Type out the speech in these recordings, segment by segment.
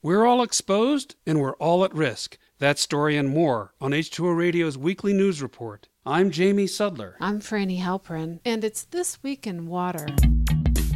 We're all exposed and we're all at risk. That story and more on H2O Radio's weekly news report. I'm Jamie Sudler. I'm Franny Halperin, and it's This Week in Water.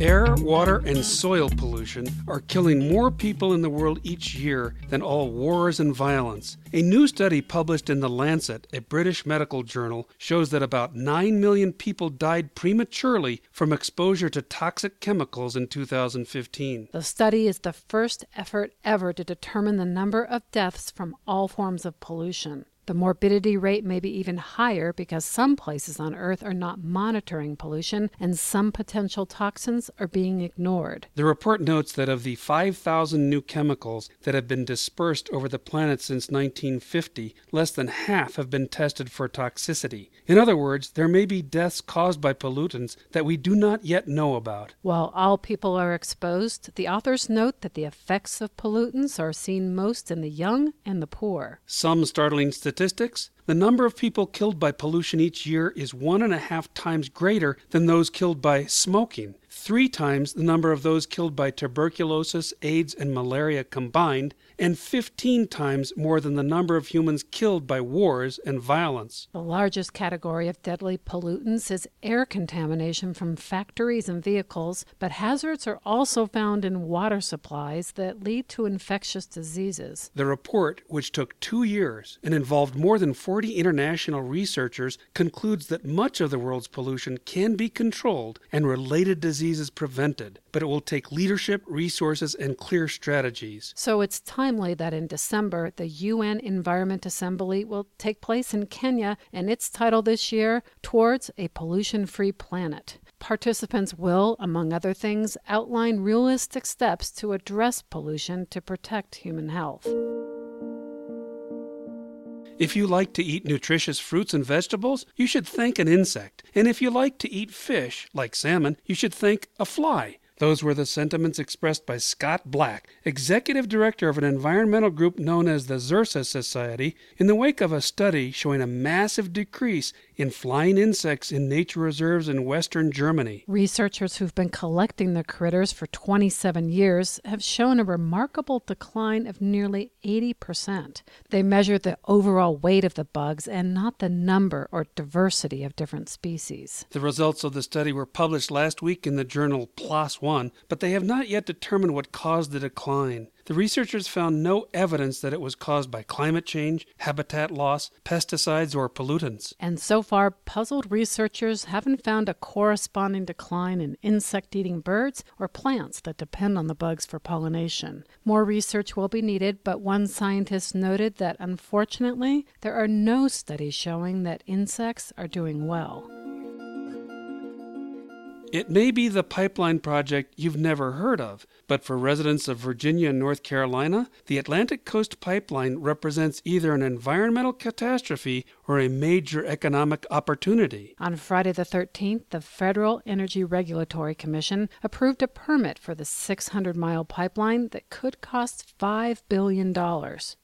Air, water, and soil pollution are killing more people in the world each year than all wars and violence. A new study published in The Lancet, a British medical journal, shows that about 9 million people died prematurely from exposure to toxic chemicals in 2015. The study is the first effort ever to determine the number of deaths from all forms of pollution. The morbidity rate may be even higher because some places on Earth are not monitoring pollution and some potential toxins are being ignored. The report notes that of the 5,000 new chemicals that have been dispersed over the planet since 1950, less than half have been tested for toxicity. In other words, there may be deaths caused by pollutants that we do not yet know about. While all people are exposed, the authors note that the effects of pollutants are seen most in the young and the poor. Some startling statistics statistics, the number of people killed by pollution each year is one and a half times greater than those killed by smoking, three times the number of those killed by tuberculosis, AIDS, and malaria combined, and 15 times more than the number of humans killed by wars and violence. The largest category of deadly pollutants is air contamination from factories and vehicles, but hazards are also found in water supplies that lead to infectious diseases. The report, which took two years and involved more than 40 international researchers, concludes that much of the world's pollution can be controlled and related diseases prevented, but it will take leadership, resources, and clear strategies. So it's timely that in December, the UN Environment Assembly will take place in Kenya, and its title this year, Towards a Pollution Free Planet. Participants will, among other things, outline realistic steps to address pollution to protect human health. If you like to eat nutritious fruits and vegetables, you should thank an insect. And if you like to eat fish, like salmon, you should thank a fly. Those were the sentiments expressed by Scott Black, executive director of an environmental group known as the Xerces Society, in the wake of a study showing a massive decrease in flying insects in nature reserves in western Germany. Researchers who've been collecting the critters for 27 years have shown a remarkable decline of nearly 80%. They measured the overall weight of the bugs and not the number or diversity of different species. The results of the study were published last week in the journal PLOS One but they have not yet determined what caused the decline. The researchers found no evidence that it was caused by climate change, habitat loss, pesticides, or pollutants. And so far, puzzled researchers haven't found a corresponding decline in insect eating birds or plants that depend on the bugs for pollination. More research will be needed, but one scientist noted that unfortunately, there are no studies showing that insects are doing well. It may be the pipeline project you've never heard of, but for residents of Virginia and North Carolina, the Atlantic Coast Pipeline represents either an environmental catastrophe or a major economic opportunity. On Friday the 13th, the Federal Energy Regulatory Commission approved a permit for the 600 mile pipeline that could cost $5 billion.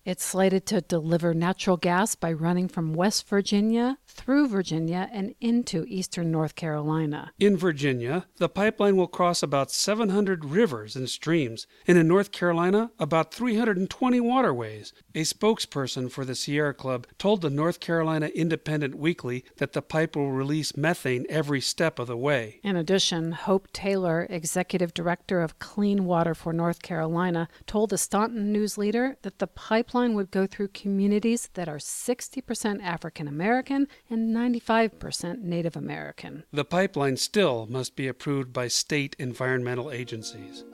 It's slated to deliver natural gas by running from West Virginia through Virginia and into eastern North Carolina. In Virginia, the pipeline will cross about 700 rivers and streams, and in North Carolina, about 320 waterways. A spokesperson for the Sierra Club told the North Carolina Independent Weekly that the pipe will release methane every step of the way. In addition, Hope Taylor, executive director of Clean Water for North Carolina, told the Staunton News Leader that the pipeline would go through communities that are 60% African American and 95% Native American. The pipeline still must be approved by state environmental agencies.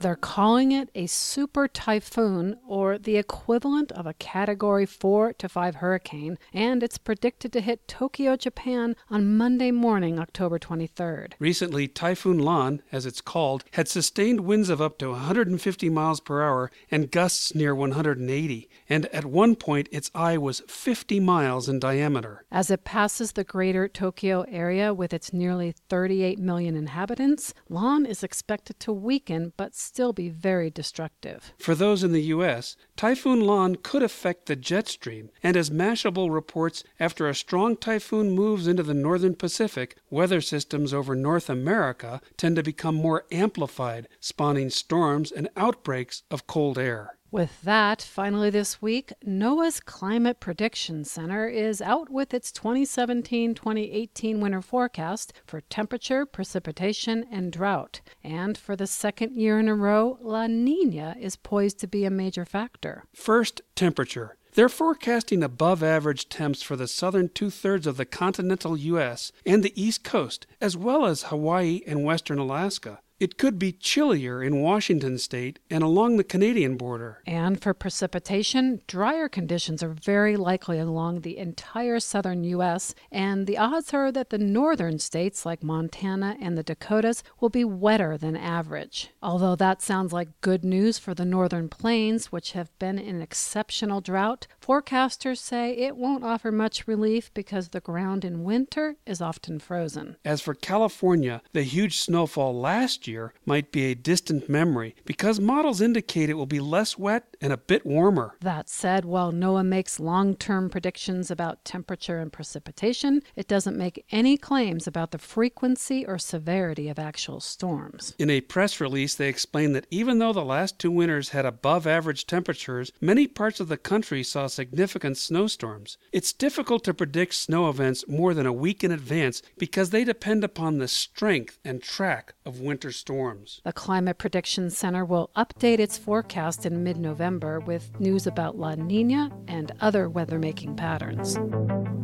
They're calling it a super typhoon or the equivalent of a category 4 to 5 hurricane, and it's predicted to hit Tokyo, Japan on Monday morning, October 23rd. Recently, Typhoon Lan, as it's called, had sustained winds of up to 150 miles per hour and gusts near 180, and at one point its eye was 50 miles in diameter. As it passes the greater Tokyo area with its nearly 38 million inhabitants, Lan is expected to weaken but still be very destructive. For those in the U.S., Typhoon Lan could affect the jet stream, and as Mashable reports, after a strong typhoon moves into the northern Pacific, weather systems over North America tend to become more amplified, spawning storms and outbreaks of cold air. With that, finally this week, NOAA's Climate Prediction Center is out with its 2017 2018 winter forecast for temperature, precipitation, and drought. And for the second year in a row, La Nina is poised to be a major factor. First, temperature. They're forecasting above average temps for the southern two thirds of the continental U.S. and the East Coast, as well as Hawaii and western Alaska. It could be chillier in Washington state and along the Canadian border. And for precipitation, drier conditions are very likely along the entire southern U.S., and the odds are that the northern states like Montana and the Dakotas will be wetter than average. Although that sounds like good news for the northern plains, which have been in exceptional drought, forecasters say it won't offer much relief because the ground in winter is often frozen. As for California, the huge snowfall last year might be a distant memory because models indicate it will be less wet and a bit warmer. That said, while NOAA makes long term predictions about temperature and precipitation, it doesn't make any claims about the frequency or severity of actual storms. In a press release, they explain that even though the last two winters had above average temperatures, many parts of the country saw significant snowstorms. It's difficult to predict snow events more than a week in advance because they depend upon the strength and track of winter storms. The Climate Prediction Center will update its forecast in mid With news about La Nina and other weather making patterns.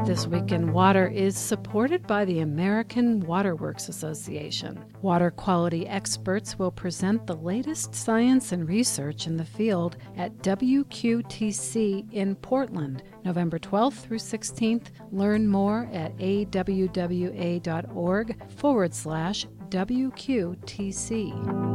This Week in Water is supported by the American Waterworks Association. Water quality experts will present the latest science and research in the field at WQTC in Portland, November 12th through 16th. Learn more at awwa.org forward slash WQTC.